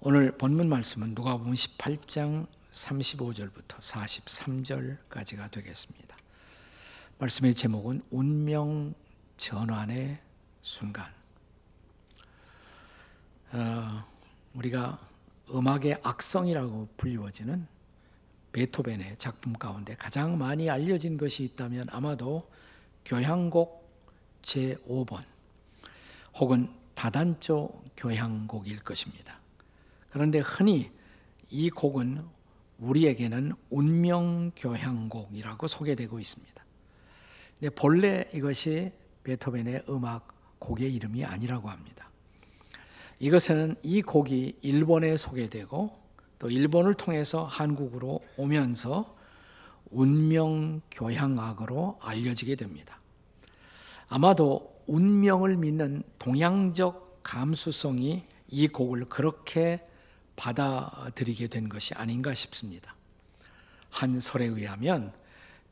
오늘 본문 말씀은 누가복음 18장 35절부터 43절까지가 되겠습니다. 말씀의 제목은 운명 전환의 순간. 어, 우리가 음악의 악성이라고 불리워지는 베토벤의 작품 가운데 가장 많이 알려진 것이 있다면 아마도 교향곡 제5번 혹은 다단조 교향곡일 것입니다. 그런데 흔히 이 곡은 우리에게는 운명 교향곡이라고 소개되고 있습니다. 근데 본래 이것이 베토벤의 음악 곡의 이름이 아니라고 합니다. 이것은 이 곡이 일본에 소개되고 또 일본을 통해서 한국으로 오면서 운명 교향악으로 알려지게 됩니다. 아마도 운명을 믿는 동양적 감수성이 이 곡을 그렇게 받아들이게 된 것이 아닌가 싶습니다. 한 설에 의하면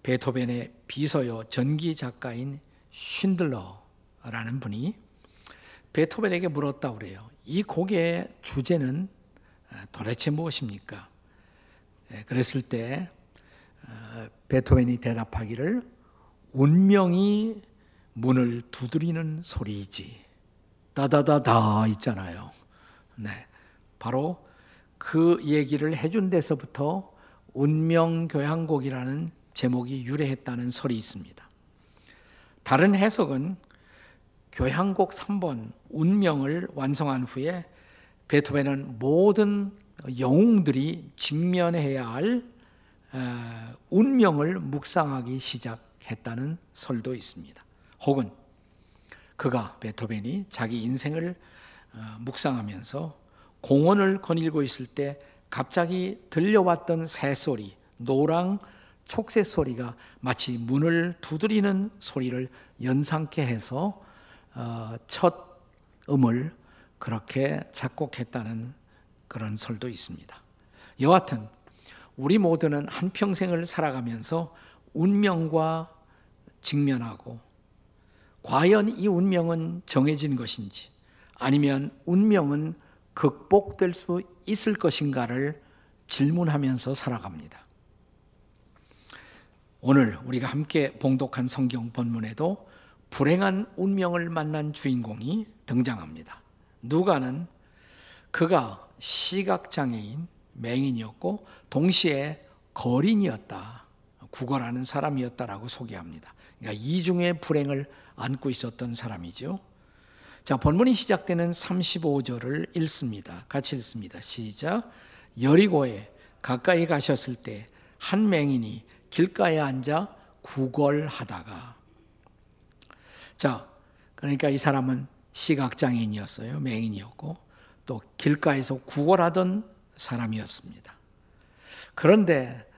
베토벤의 비서요 전기 작가인 쉰들러라는 분이 베토벤에게 물었다 그래요. 이 곡의 주제는 도대체 무엇입니까? 그랬을 때 어, 베토벤이 대답하기를 운명이 문을 두드리는 소리이지. 다다다다 있잖아요. 네. 바로 그 얘기를 해준 데서부터 운명교향곡이라는 제목이 유래했다는 설이 있습니다. 다른 해석은 교향곡 3번 운명을 완성한 후에 베토벤은 모든 영웅들이 직면해야 할 운명을 묵상하기 시작했다는 설도 있습니다. 혹은 그가 베토벤이 자기 인생을 어, 묵상하면서 공원을 거닐고 있을 때 갑자기 들려왔던 새소리, 노랑 촉새 소리가 마치 문을 두드리는 소리를 연상케 해서 어, 첫 음을 그렇게 작곡했다는 그런 설도 있습니다. 여하튼 우리 모두는 한 평생을 살아가면서 운명과 직면하고 과연 이 운명은 정해진 것인지 아니면 운명은 극복될 수 있을 것인가를 질문하면서 살아갑니다. 오늘 우리가 함께 봉독한 성경 본문에도 불행한 운명을 만난 주인공이 등장합니다. 누가는 그가 시각장애인, 맹인이었고 동시에 거린이었다. 구걸하는 사람이었다라고 소개합니다. 그러니까 이중의 불행을 안고 있었던 사람이죠. 자, 본문이 시작되는 35절을 읽습니다. 같이 읽습니다. 시작. 여리고에 가까이 가셨을 때 한 맹인이 길가에 앉아 구걸하다가 자, 그러니까 이 사람은 시각장애인이었어요. 맹인이었고 또 길가에서 구걸하던 사람이었습니다. 그런데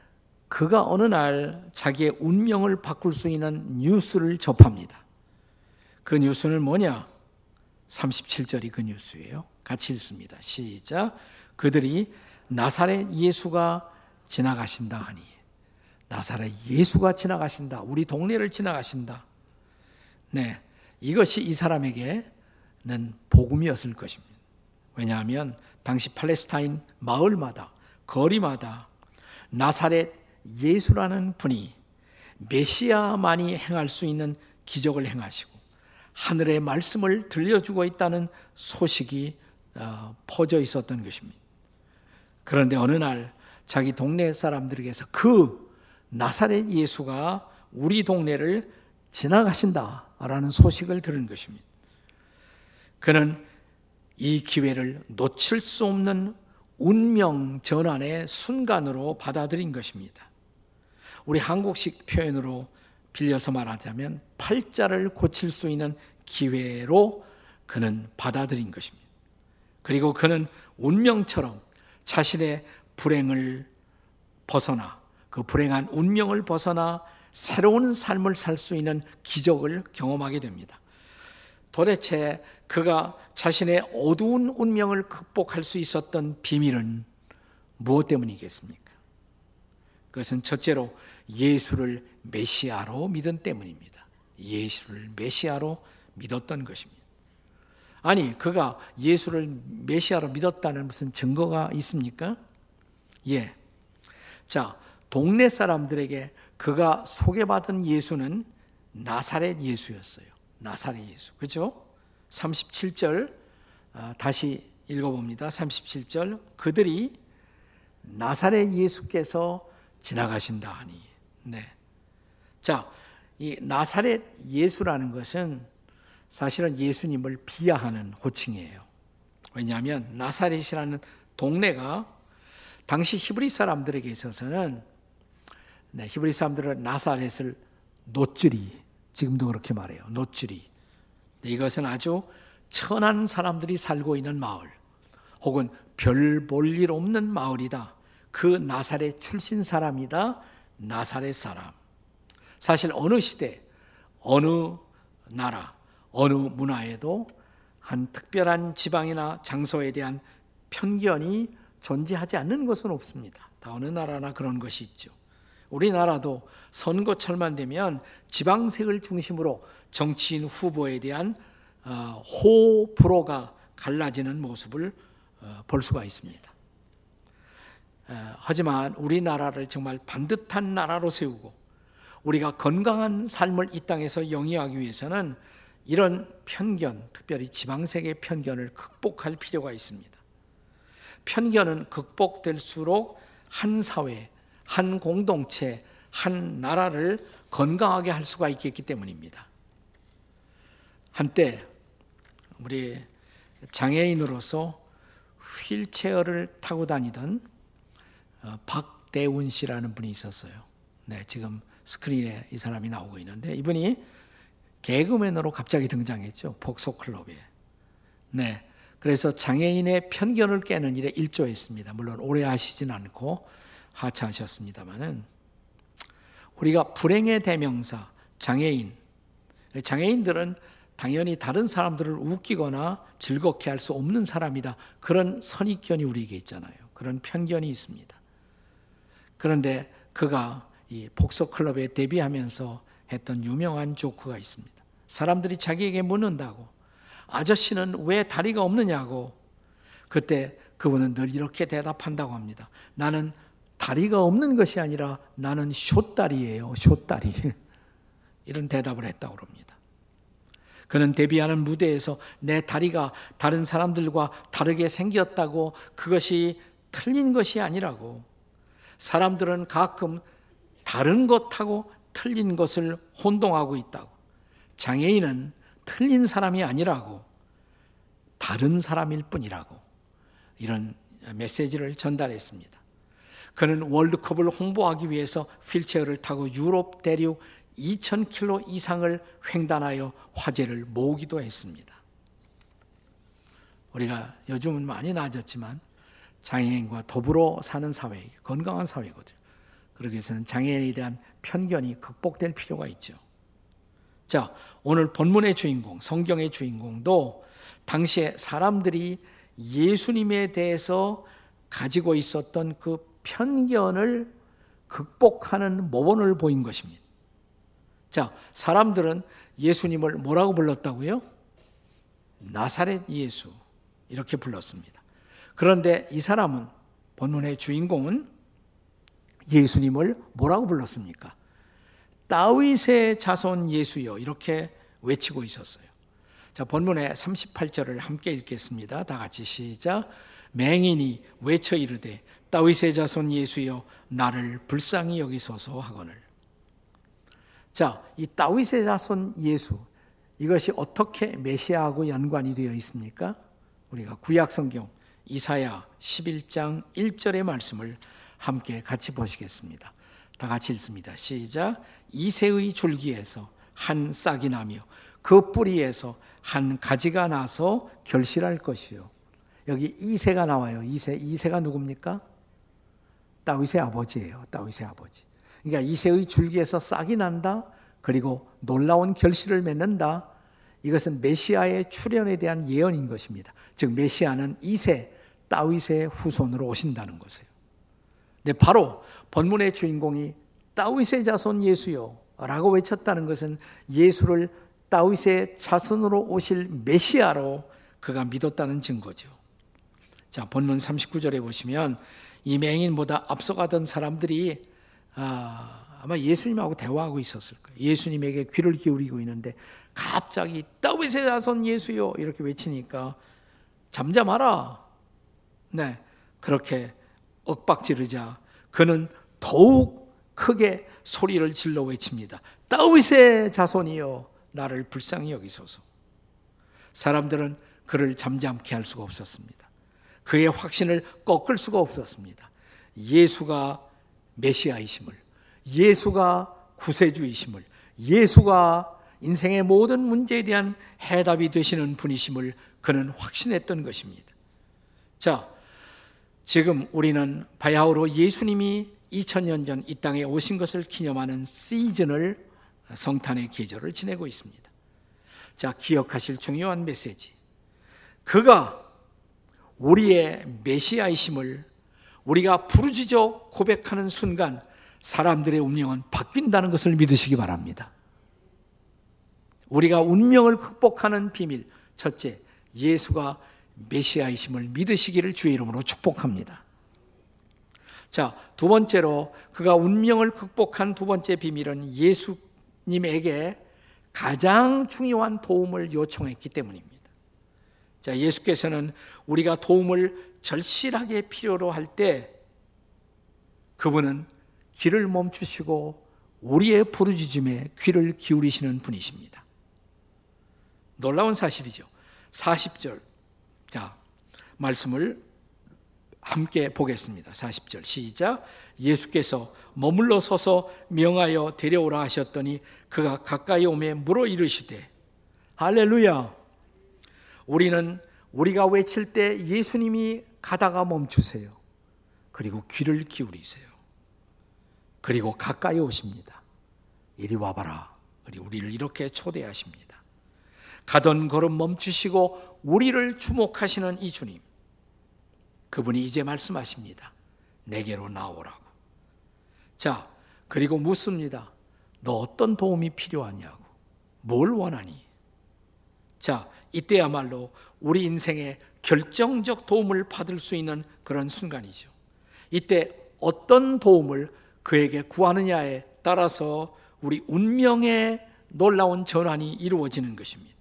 그가 어느 날 자기의 운명을 바꿀 수 있는 뉴스를 접합니다. 그 뉴스는 뭐냐? 37절이 그 뉴스예요. 같이 읽습니다. 시작. 그들이 나사렛 예수가 지나가신다 하니 나사렛 예수가 지나가신다. 우리 동네를 지나가신다. 네. 이것이 이 사람에게는 복음이었을 것입니다. 왜냐하면 당시 팔레스타인 마을마다 거리마다 나사렛 예수라는 분이 메시아만이 행할 수 있는 기적을 행하시고 하늘의 말씀을 들려주고 있다는 소식이 어, 퍼져 있었던 것입니다. 그런데 어느 날 자기 동네 사람들에게서 그 나사렛 예수가 우리 동네를 지나가신다라는 소식을 들은 것입니다. 그는 이 기회를 놓칠 수 없는 운명 전환의 순간으로 받아들인 것입니다. 우리 한국식 표현으로 빌려서 말하자면 팔자를 고칠 수 있는 기회로 그는 받아들인 것입니다. 그리고 그는 운명처럼 자신의 불행을 벗어나 그 불행한 운명을 벗어나 새로운 삶을 살 수 있는 기적을 경험하게 됩니다. 도대체 그가 자신의 어두운 운명을 극복할 수 있었던 비밀은 무엇 때문이겠습니까? 그것은 첫째로 예수를 메시아로 믿은 때문입니다. 예수를 메시아로 믿었던 것입니다. 아니, 그가 예수를 메시아로 믿었다는 무슨 증거가 있습니까? 예. 자, 동네 사람들에게 그가 소개받은 예수는 나사렛 예수였어요. 나사렛 예수. 그죠? 37절 아, 다시 읽어봅니다. 37절 그들이 나사렛 예수께서 지나가신다 하니. 네. 자, 이 나사렛 예수라는 것은 사실은 예수님을 비하하는 호칭이에요. 왜냐하면 나사렛이라는 동네가 당시 히브리 사람들에게 있어서는 네, 히브리 사람들은 나사렛을 노쯔리 지금도 그렇게 말해요. 노쯔리. 네, 이것은 아주 천한 사람들이 살고 있는 마을 혹은 별 볼 일 없는 마을이다. 그 나사렛 출신 사람이다. 나사렛 사람. 사실 어느 시대, 어느 나라, 어느 문화에도 한 특별한 지방이나 장소에 대한 편견이 존재하지 않는 것은 없습니다. 다 어느 나라나 그런 것이 있죠. 우리나라도 선거철만 되면 지방색을 중심으로 정치인 후보에 대한 어, 호불호가 갈라지는 모습을 어, 볼 수가 있습니다. 어, 하지만 우리나라를 정말 반듯한 나라로 세우고 우리가 건강한 삶을 이 땅에서 영위하기 위해서는 이런 편견, 특별히 지방색의 편견을 극복할 필요가 있습니다. 편견은 극복될수록 한 사회, 한 공동체, 한 나라를 건강하게 할 수가 있겠기 때문입니다. 한때 우리 장애인으로서 휠체어를 타고 다니던 어, 박대운 씨라는 분이 있었어요. 네, 지금 스크린에 이 사람이 나오고 있는데 이분이 개그맨으로 갑자기 등장했죠. 복소 클럽에. 네. 그래서 장애인의 편견을 깨는 일에 일조했습니다. 물론 오래 하시진 않고 하차하셨습니다만은 우리가 불행의 대명사 장애인 장애인들은 당연히 다른 사람들을 웃기거나 즐겁게 할 수 없는 사람이다. 그런 선입견이 우리에게 있잖아요. 그런 편견이 있습니다. 그런데 그가 이 복서 클럽에 데뷔하면서 했던 유명한 조크가 있습니다. 사람들이 자기에게 묻는다고 아저씨는 왜 다리가 없느냐고 그때 그분은 늘 이렇게 대답한다고 합니다. 나는 다리가 없는 것이 아니라 나는 쇼다리예요. 쇼다리. 이런 대답을 했다고 합니다. 그는 데뷔하는 무대에서 내 다리가 다른 사람들과 다르게 생겼다고 그것이 틀린 것이 아니라고 사람들은 가끔 다른 것하고 틀린 것을 혼동하고 있다고 장애인은 틀린 사람이 아니라고 다른 사람일 뿐이라고 이런 메시지를 전달했습니다. 그는 월드컵을 홍보하기 위해서 휠체어를 타고 유럽 대륙 2,000km 이상을 횡단하여 화제를 모으기도 했습니다. 우리가 요즘은 많이 나아졌지만 장애인과 더불어 사는 사회, 건강한 사회거든요. 그러기 위해서는 장애인에 대한 편견이 극복될 필요가 있죠. 자, 오늘 본문의 주인공, 성경의 주인공도 당시에 사람들이 예수님에 대해서 가지고 있었던 그 편견을 극복하는 모본을 보인 것입니다. 자, 사람들은 예수님을 뭐라고 불렀다고요? 나사렛 예수. 이렇게 불렀습니다. 그런데 이 사람은, 본문의 주인공은 예수님을 뭐라고 불렀습니까? 다윗의 자손 예수여 이렇게 외치고 있었어요. 자, 본문의 38절을 함께 읽겠습니다. 다 같이 시작. 맹인이 외쳐 이르되 다윗의 자손 예수여 나를 불쌍히 여기소서 하거늘. 자, 이 다윗의 자손 예수 이것이 어떻게 메시아하고 연관이 되어 있습니까? 우리가 구약 성경 이사야 11장 1절의 말씀을 함께 같이 보시겠습니다. 다 같이 읽습니다. 시작. 이새의 줄기에서 한 싹이 나며 그 뿌리에서 한 가지가 나서 결실할 것이요. 여기 이새가 나와요. 이새. 이새가 누굽니까? 다윗의 아버지예요. 다윗의 아버지. 그러니까 이새의 줄기에서 싹이 난다. 그리고 놀라운 결실을 맺는다. 이것은 메시아의 출현에 대한 예언인 것입니다. 즉 메시아는 이새 다윗의 후손으로 오신다는 것이에요. 네, 바로 본문의 주인공이 다윗의 자손 예수요 라고 외쳤다는 것은 예수를 다윗의 자손으로 오실 메시아로 그가 믿었다는 증거죠. 자, 본문 39절에 보시면 이 맹인보다 앞서가던 사람들이 아, 아마 예수님하고 대화하고 있었을 거예요. 예수님에게 귀를 기울이고 있는데 갑자기 다윗의 자손 예수요 이렇게 외치니까 잠잠하라. 네, 그렇게 엇박지르자 그는 더욱 크게 소리를 질러 외칩니다. 다윗의 자손이여 나를 불쌍히 여기소서. 사람들은 그를 잠잠케 할 수가 없었습니다. 그의 확신을 꺾을 수가 없었습니다. 예수가 메시아이심을, 예수가 구세주이심을, 예수가 인생의 모든 문제에 대한 해답이 되시는 분이심을 그는 확신했던 것입니다. 자, 지금 우리는 바야흐로 예수님이 2000년 전 이 땅에 오신 것을 기념하는 시즌을 성탄의 계절을 지내고 있습니다. 자, 기억하실 중요한 메시지. 그가 우리의 메시아이심을 우리가 부르짖어 고백하는 순간 사람들의 운명은 바뀐다는 것을 믿으시기 바랍니다. 우리가 운명을 극복하는 비밀. 첫째, 예수가 메시아이심을 믿으시기를 주의 이름으로 축복합니다. 자, 두 번째로 그가 운명을 극복한 두 번째 비밀은 예수님에게 가장 중요한 도움을 요청했기 때문입니다. 자, 예수께서는 우리가 도움을 절실하게 필요로 할 때 그분은 길을 멈추시고 우리의 부르짖음에 귀를 기울이시는 분이십니다. 놀라운 사실이죠. 40절. 자, 말씀을 함께 보겠습니다. 40절 시작. 예수께서 머물러 서서 명하여 데려오라 하셨더니 그가 가까이 오매 물어 이르시되 할렐루야. 우리는 우리가 외칠 때 예수님이 가다가 멈추세요. 그리고 귀를 기울이세요. 그리고 가까이 오십니다. 이리 와봐라. 그리고 우리를 이렇게 초대하십니다. 가던 걸음 멈추시고 우리를 주목하시는 이 주님. 그분이 이제 말씀하십니다. 내게로 나오라고. 자, 그리고 묻습니다. 너 어떤 도움이 필요하냐고. 뭘 원하니? 자, 이때야말로 우리 인생에 결정적 도움을 받을 수 있는 그런 순간이죠. 이때 어떤 도움을 그에게 구하느냐에 따라서 우리 운명의 놀라운 전환이 이루어지는 것입니다.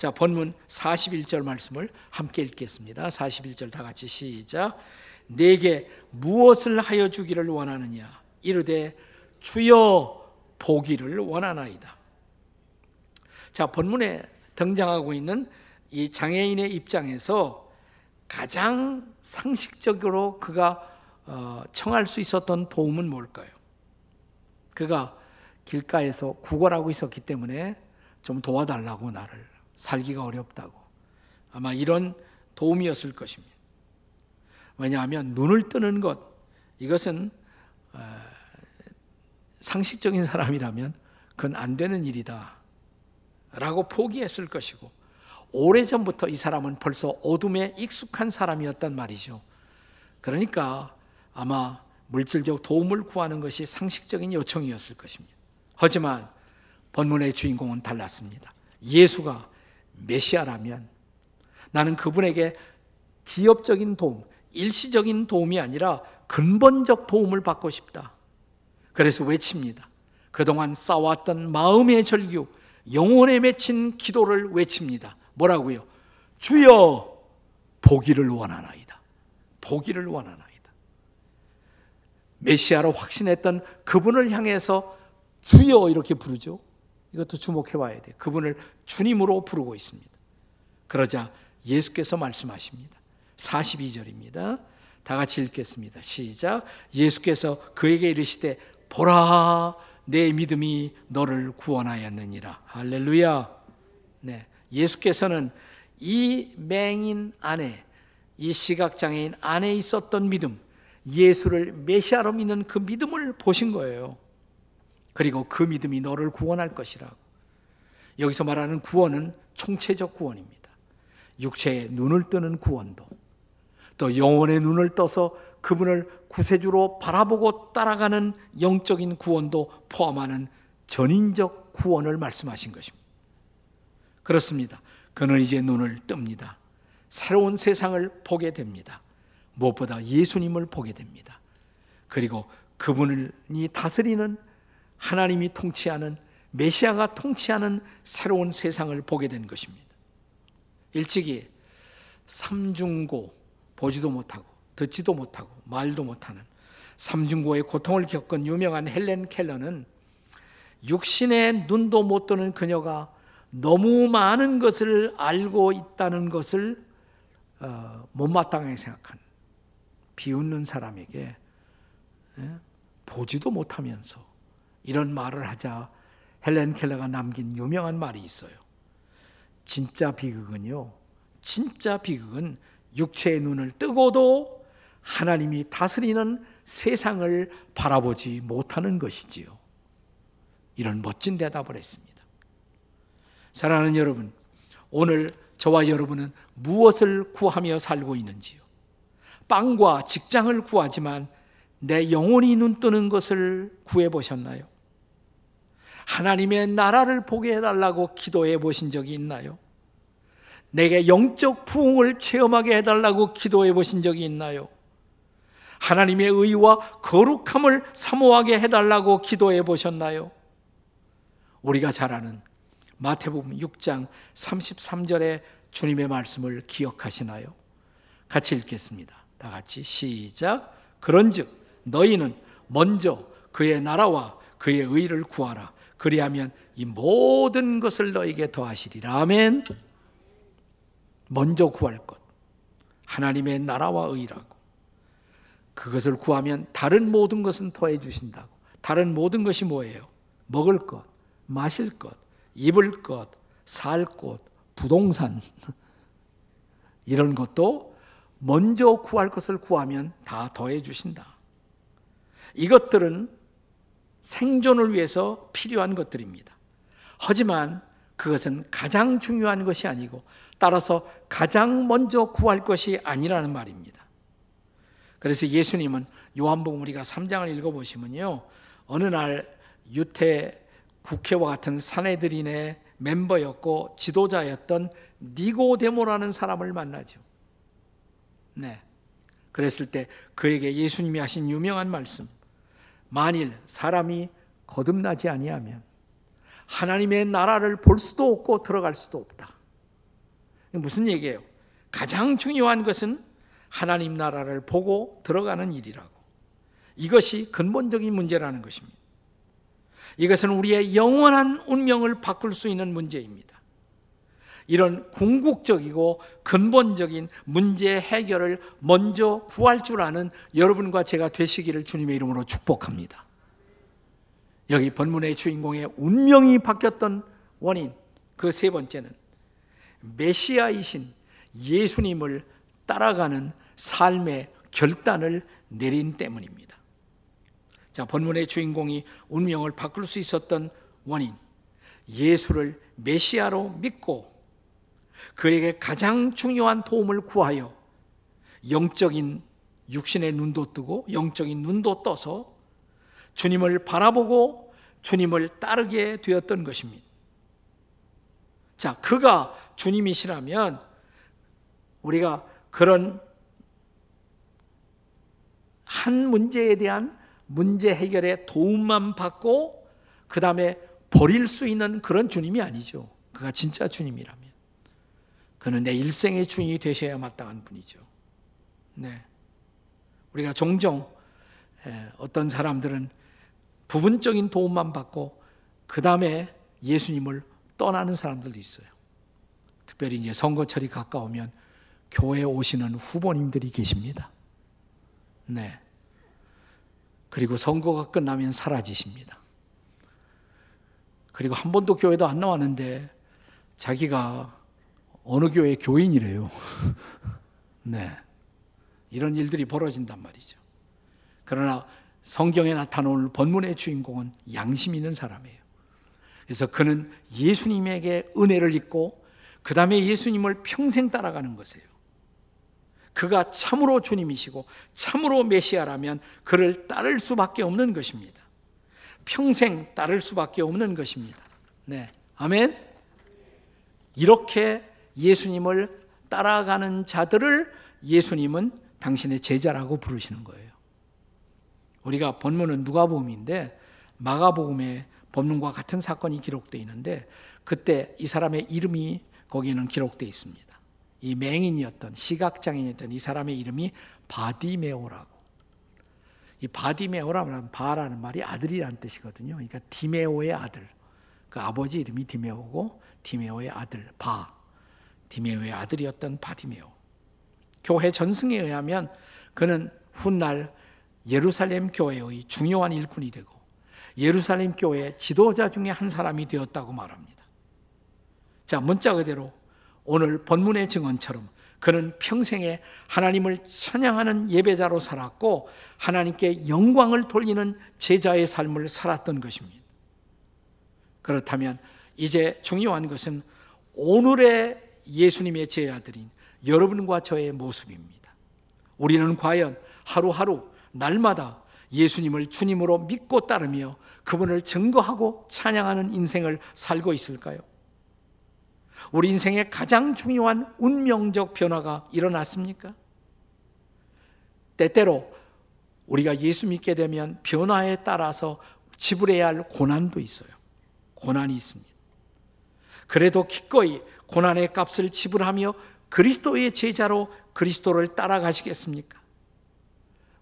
자, 본문 41절 말씀을 함께 읽겠습니다. 41절 다 같이 시작. 내게 무엇을 하여 주기를 원하느냐? 이르되 주여 보기를 원하나이다. 자, 본문에 등장하고 있는 이 장애인의 입장에서 가장 상식적으로 그가 어, 청할 수 있었던 도움은 뭘까요? 그가 길가에서 구걸하고 있었기 때문에 좀 도와달라고 나를 살기가 어렵다고. 아마 이런 도움이었을 것입니다. 왜냐하면 눈을 뜨는 것, 이것은 어, 상식적인 사람이라면 그건 안 되는 일이다. 라고 포기했을 것이고, 오래전부터 이 사람은 벌써 어둠에 익숙한 사람이었단 말이죠. 그러니까 아마 물질적 도움을 구하는 것이 상식적인 요청이었을 것입니다. 하지만 본문의 주인공은 달랐습니다. 예수가 메시아라면 나는 그분에게 지엽적인 도움, 일시적인 도움이 아니라 근본적 도움을 받고 싶다. 그래서 외칩니다. 그동안 쌓아왔던 마음의 절규, 영혼에 맺힌 기도를 외칩니다. 뭐라고요? 주여 보기를 원하나이다. 보기를 원하나이다. 메시아로 확신했던 그분을 향해서 주여 이렇게 부르죠. 이것도 주목해 봐야 돼요. 그분을 주님으로 부르고 있습니다. 그러자 예수께서 말씀하십니다. 42절입니다. 다 같이 읽겠습니다. 시작. 예수께서 그에게 이르시되 보라 내 믿음이 너를 구원하였느니라. 할렐루야. 네. 예수께서는 이 맹인 안에 이 시각장애인 안에 있었던 믿음, 예수를 메시아로 믿는 그 믿음을 보신 거예요. 그리고 그 믿음이 너를 구원할 것이라고. 여기서 말하는 구원은 총체적 구원입니다. 육체의 눈을 뜨는 구원도, 또 영혼의 눈을 떠서 그분을 구세주로 바라보고 따라가는 영적인 구원도 포함하는 전인적 구원을 말씀하신 것입니다. 그렇습니다. 그는 이제 눈을 뜹니다. 새로운 세상을 보게 됩니다. 무엇보다 예수님을 보게 됩니다. 그리고 그분이 다스리는 하나님이 통치하는 메시아가 통치하는 새로운 세상을 보게 된 것입니다. 일찍이 삼중고 보지도 못하고 듣지도 못하고 말도 못하는 삼중고의 고통을 겪은 유명한 헬렌 켈러는 육신의 눈도 못 뜨는 그녀가 너무 많은 것을 알고 있다는 것을 어, 못마땅하게 생각한 비웃는 사람에게 예, 보지도 못하면서 이런 말을 하자 헬렌 켈러가 남긴 유명한 말이 있어요. 진짜 비극은요. 진짜 비극은 육체의 눈을 뜨고도 하나님이 다스리는 세상을 바라보지 못하는 것이지요. 이런 멋진 대답을 했습니다. 사랑하는 여러분, 오늘 저와 여러분은 무엇을 구하며 살고 있는지요? 빵과 직장을 구하지만 내 영혼이 눈뜨는 것을 구해 보셨나요? 하나님의 나라를 보게 해달라고 기도해 보신 적이 있나요? 내게 영적 부흥을 체험하게 해달라고 기도해 보신 적이 있나요? 하나님의 의와 거룩함을 사모하게 해달라고 기도해 보셨나요? 우리가 잘 아는 마태복음 6장 33절의 주님의 말씀을 기억하시나요? 같이 읽겠습니다. 다 같이 시작. 그런즉 너희는 먼저 그의 나라와 그의 의를 구하라. 그리하면 이 모든 것을 너에게 더하시리라. 아멘. 먼저 구할 것. 하나님의 나라와 의라고. 그것을 구하면 다른 모든 것은 더해 주신다고. 다른 모든 것이 뭐예요? 먹을 것, 마실 것, 입을 것, 살 것, 부동산. 이런 것도 먼저 구할 것을 구하면 다 더해 주신다. 이것들은 생존을 위해서 필요한 것들입니다. 하지만 그것은 가장 중요한 것이 아니고 따라서 가장 먼저 구할 것이 아니라는 말입니다. 그래서 예수님은 요한복음 우리가 3장을 읽어보시면요. 어느 날 유태 국회와 같은 사내들인의 멤버였고 지도자였던 니고데모라는 사람을 만나죠. 네. 그랬을 때 그에게 예수님이 하신 유명한 말씀. 만일 사람이 거듭나지 아니하면 하나님의 나라를 볼 수도 없고 들어갈 수도 없다. 무슨 얘기예요? 가장 중요한 것은 하나님 나라를 보고 들어가는 일이라고. 이것이 근본적인 문제라는 것입니다. 이것은 우리의 영원한 운명을 바꿀 수 있는 문제입니다. 이런 궁극적이고 근본적인 문제 해결을 먼저 구할 줄 아는 여러분과 제가 되시기를 주님의 이름으로 축복합니다. 여기 본문의 주인공의 운명이 바뀌었던 원인, 그 세 번째는 메시아이신 예수님을 따라가는 삶의 결단을 내린 때문입니다. 자, 본문의 주인공이 운명을 바꿀 수 있었던 원인, 예수를 메시아로 믿고 그에게 가장 중요한 도움을 구하여 영적인 육신의 눈도 뜨고 영적인 눈도 떠서 주님을 바라보고 주님을 따르게 되었던 것입니다. 자, 그가 주님이시라면 우리가 그런 한 문제에 대한 문제 해결에 도움만 받고 그 다음에 버릴 수 있는 그런 주님이 아니죠. 그가 진짜 주님이라면. 그는 내 일생의 주인이 되셔야 마땅한 분이죠. 네. 우리가 종종 어떤 사람들은 부분적인 도움만 받고 그 다음에 예수님을 떠나는 사람들도 있어요. 특별히 이제 선거철이 가까우면 교회에 오시는 후보님들이 계십니다. 네. 그리고 선거가 끝나면 사라지십니다. 그리고 한 번도 교회도 안 나왔는데 자기가 어느 교회 교인이래요. 네. 이런 일들이 벌어진단 말이죠. 그러나 성경에 나타나올 본문의 주인공은 양심 있는 사람이에요. 그래서 그는 예수님에게 은혜를 입고 그 다음에 예수님을 평생 따라가는 것이에요. 그가 참으로 주님이시고 참으로 메시아라면 그를 따를 수밖에 없는 것입니다. 평생 따를 수밖에 없는 것입니다. 네. 아멘. 이렇게 예수님을 따라가는 자들을 예수님은 당신의 제자라고 부르시는 거예요. 우리가 본문은 누가복음인데 마가복음에 본문과 같은 사건이 기록되어 있는데 그때 이 사람의 이름이 거기는 기록되어 있습니다. 이 맹인이었던 시각장애인이었던 이 사람의 이름이 바디메오라고. 이 바디메오라는 바라는 말이 아들이란 뜻이거든요. 그러니까 디메오의 아들. 그 아버지 이름이 디메오고 디메오의 아들 바. 디메오의 아들이었던 바디메오. 교회 전승에 의하면 그는 훗날 예루살렘 교회의 중요한 일꾼이 되고 예루살렘 교회 지도자 중에 한 사람이 되었다고 말합니다. 자, 문자 그대로 오늘 본문의 증언처럼 그는 평생에 하나님을 찬양하는 예배자로 살았고 하나님께 영광을 돌리는 제자의 삶을 살았던 것입니다. 그렇다면 이제 중요한 것은 오늘의 예수님의 제자들인 여러분과 저의 모습입니다. 우리는 과연 하루하루 날마다 예수님을 주님으로 믿고 따르며 그분을 증거하고 찬양하는 인생을 살고 있을까요? 우리 인생의 가장 중요한 운명적 변화가 일어났습니까? 때때로 우리가 예수 믿게 되면 변화에 따라서 지불해야 할 고난도 있어요. 고난이 있습니다. 그래도 기꺼이 고난의 값을 지불하며 그리스도의 제자로 그리스도를 따라가시겠습니까?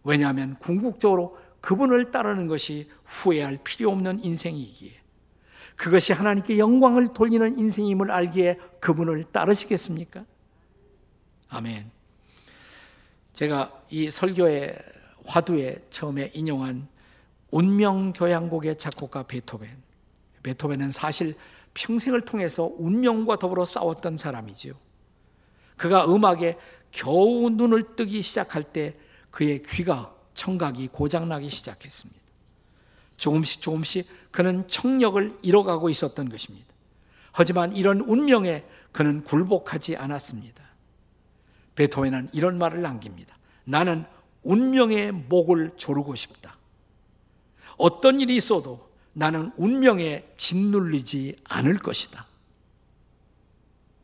왜냐하면 궁극적으로 그분을 따르는 것이 후회할 필요 없는 인생이기에 그것이 하나님께 영광을 돌리는 인생임을 알기에 그분을 따르시겠습니까? 아멘. 제가 이 설교의 화두에 처음에 인용한 운명교향곡의 작곡가 베토벤. 베토벤은 사실 평생을 통해서 운명과 더불어 싸웠던 사람이지요. 그가 음악에 겨우 눈을 뜨기 시작할 때 그의 귀가 청각이 고장나기 시작했습니다. 조금씩 조금씩 그는 청력을 잃어가고 있었던 것입니다. 하지만 이런 운명에 그는 굴복하지 않았습니다. 베토벤은 이런 말을 남깁니다. 나는 운명의 목을 조르고 싶다. 어떤 일이 있어도 나는 운명에 짓눌리지 않을 것이다.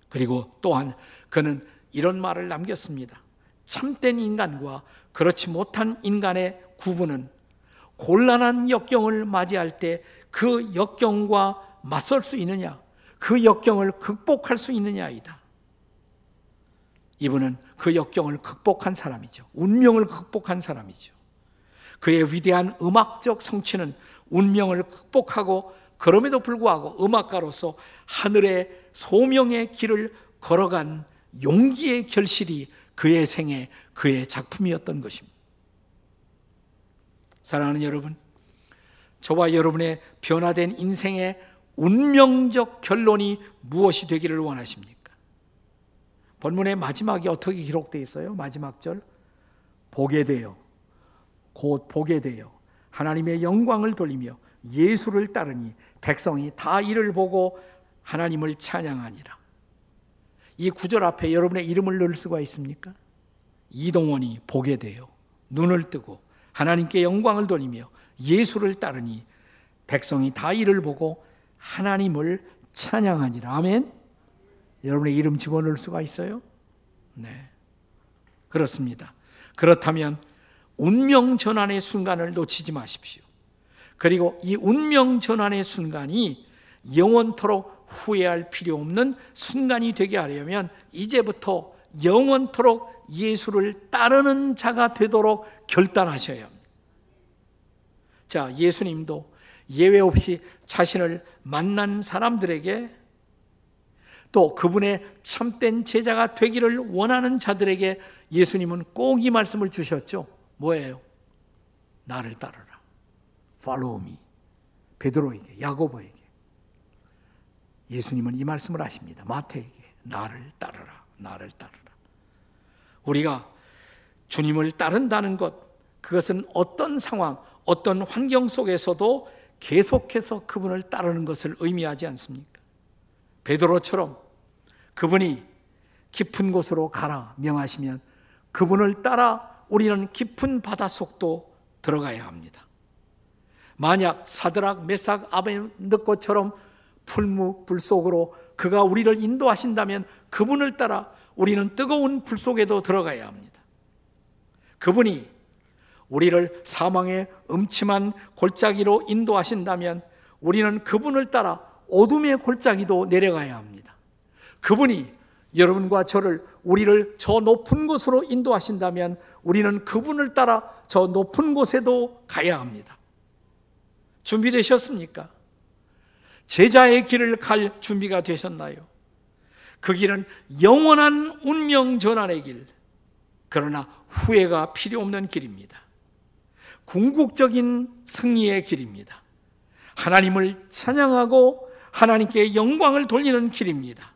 그리고 또한 그는 이런 말을 남겼습니다. 참된 인간과 그렇지 못한 인간의 구분은 곤란한 역경을 맞이할 때 그 역경과 맞설 수 있느냐, 그 역경을 극복할 수 있느냐이다. 이분은 그 역경을 극복한 사람이죠. 운명을 극복한 사람이죠. 그의 위대한 음악적 성취는 운명을 극복하고 그럼에도 불구하고 음악가로서 하늘의 소명의 길을 걸어간 용기의 결실이 그의 생애 그의 작품이었던 것입니다. 사랑하는 여러분, 저와 여러분의 변화된 인생의 운명적 결론이 무엇이 되기를 원하십니까? 본문의 마지막이 어떻게 기록되어 있어요? 마지막 절. 보게 되어, 곧 보게 되어, 하나님의 영광을 돌리며 예수를 따르니 백성이 다 이를 보고 하나님을 찬양하니라. 이 구절 앞에 여러분의 이름을 넣을 수가 있습니까? 이동원이 보게 되어, 눈을 뜨고, 하나님께 영광을 돌리며 예수를 따르니 백성이 다 이를 보고 하나님을 찬양하니라. 아멘. 여러분의 이름 집어넣을 수가 있어요? 네. 그렇습니다. 그렇다면 운명 전환의 순간을 놓치지 마십시오. 그리고 이 운명 전환의 순간이 영원토록 후회할 필요 없는 순간이 되게 하려면 이제부터 영원토록 예수를 따르는 자가 되도록 결단하셔야 합니다. 자, 예수님도 예외 없이 자신을 만난 사람들에게 또 그분의 참된 제자가 되기를 원하는 자들에게 예수님은 꼭 이 말씀을 주셨죠. 뭐예요? 나를 따르라. Follow me. 베드로에게, 야고보에게. 예수님은 이 말씀을 하십니다. 마태에게 나를 따르라. 나를 따르라. 우리가 주님을 따른다는 것, 그것은 어떤 상황, 어떤 환경 속에서도 계속해서 그분을 따르는 것을 의미하지 않습니까? 베드로처럼 그분이 깊은 곳으로 가라 명하시면 그분을 따라 우리는 깊은 바닷속도 들어가야 합니다. 만약 사드락, 메삭, 아벤느고처럼 풀무 불 속으로 그가 우리를 인도하신다면 그분을 따라 우리는 뜨거운 불 속에도 들어가야 합니다. 그분이 우리를 사망의 음침한 골짜기로 인도하신다면 우리는 그분을 따라 어둠의 골짜기도 내려가야 합니다. 그분이 여러분과 저를 우리를 저 높은 곳으로 인도하신다면 우리는 그분을 따라 저 높은 곳에도 가야 합니다. 준비되셨습니까? 제자의 길을 갈 준비가 되셨나요? 그 길은 영원한 운명 전환의 길. 그러나 후회가 필요 없는 길입니다. 궁극적인 승리의 길입니다. 하나님을 찬양하고 하나님께 영광을 돌리는 길입니다.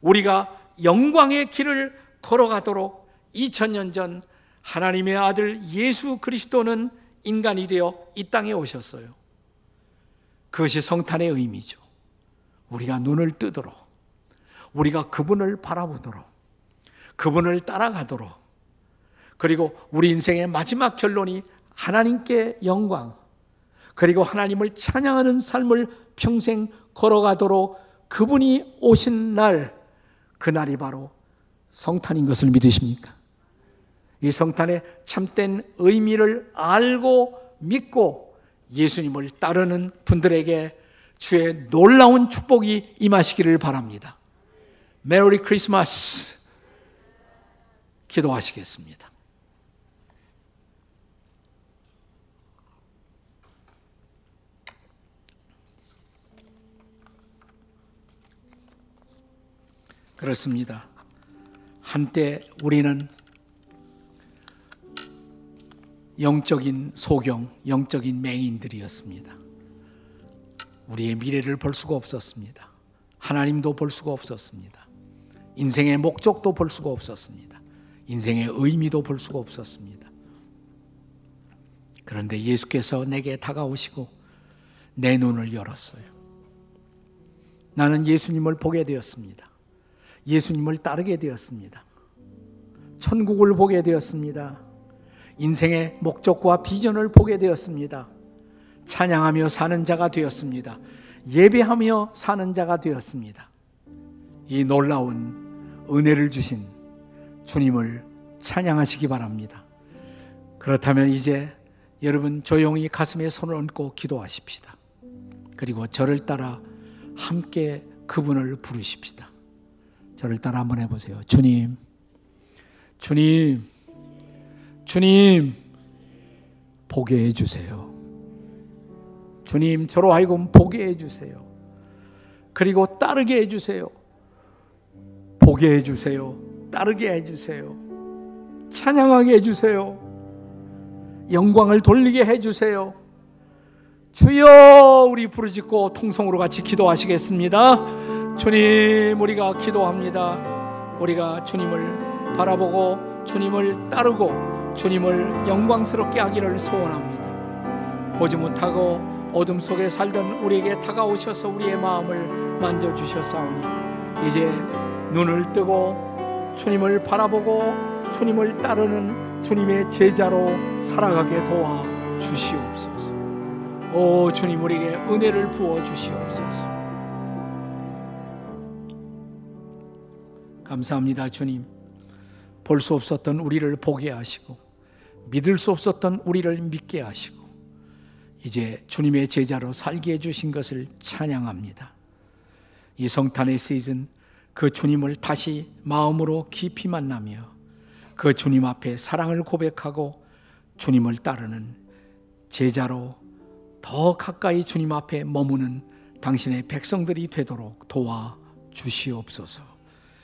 우리가 영광의 길을 걸어가도록 2000년 전 하나님의 아들 예수 그리스도는 인간이 되어 이 땅에 오셨어요. 그것이 성탄의 의미죠. 우리가 눈을 뜨도록, 우리가 그분을 바라보도록, 그분을 따라가도록, 그리고 우리 인생의 마지막 결론이 하나님께 영광, 그리고 하나님을 찬양하는 삶을 평생 걸어가도록 그분이 오신 날, 그날이 바로 성탄인 것을 믿으십니까? 이 성탄의 참된 의미를 알고 믿고 예수님을 따르는 분들에게 주의 놀라운 축복이 임하시기를 바랍니다. 메리 크리스마스 기도하시겠습니다. 그렇습니다. 한때 우리는 영적인 소경, 영적인 맹인들이었습니다. 우리의 미래를 볼 수가 없었습니다. 하나님도 볼 수가 없었습니다. 인생의 목적도 볼 수가 없었습니다. 인생의 의미도 볼 수가 없었습니다. 그런데 예수께서 내게 다가오시고 내 눈을 열었어요. 나는 예수님을 보게 되었습니다. 예수님을 따르게 되었습니다. 천국을 보게 되었습니다. 인생의 목적과 비전을 보게 되었습니다. 찬양하며 사는 자가 되었습니다. 예배하며 사는 자가 되었습니다. 이 놀라운 은혜를 주신 주님을 찬양하시기 바랍니다. 그렇다면 이제 여러분 조용히 가슴에 손을 얹고 기도하십시다. 그리고 저를 따라 함께 그분을 부르십시다. 저를 따라 한번 해보세요. 주님, 주님, 주님, 보게 해주세요. 주님, 저로 하여금 보게 해주세요. 그리고 따르게 해주세요. 보게 해주세요. 따르게 해주세요. 찬양하게 해주세요. 영광을 돌리게 해주세요. 주여 우리 부르짖고 통성으로 같이 기도하시겠습니다. 주님, 우리가 기도합니다. 우리가 주님을 바라보고 주님을 따르고 주님을 영광스럽게 하기를 소원합니다. 보지 못하고 어둠 속에 살던 우리에게 다가오셔서 우리의 마음을 만져주셨사오니 이제 눈을 뜨고 주님을 바라보고 주님을 따르는 주님의 제자로 살아가게 도와 주시옵소서. 오 주님 우리에게 은혜를 부어 주시옵소서. 감사합니다, 주님. 볼 수 없었던 우리를 보게 하시고, 믿을 수 없었던 우리를 믿게 하시고, 이제 주님의 제자로 살게 해주신 것을 찬양합니다. 이 성탄의 시즌, 그 주님을 다시 마음으로 깊이 만나며, 그 주님 앞에 사랑을 고백하고, 주님을 따르는 제자로 더 가까이 주님 앞에 머무는 당신의 백성들이 되도록 도와 주시옵소서.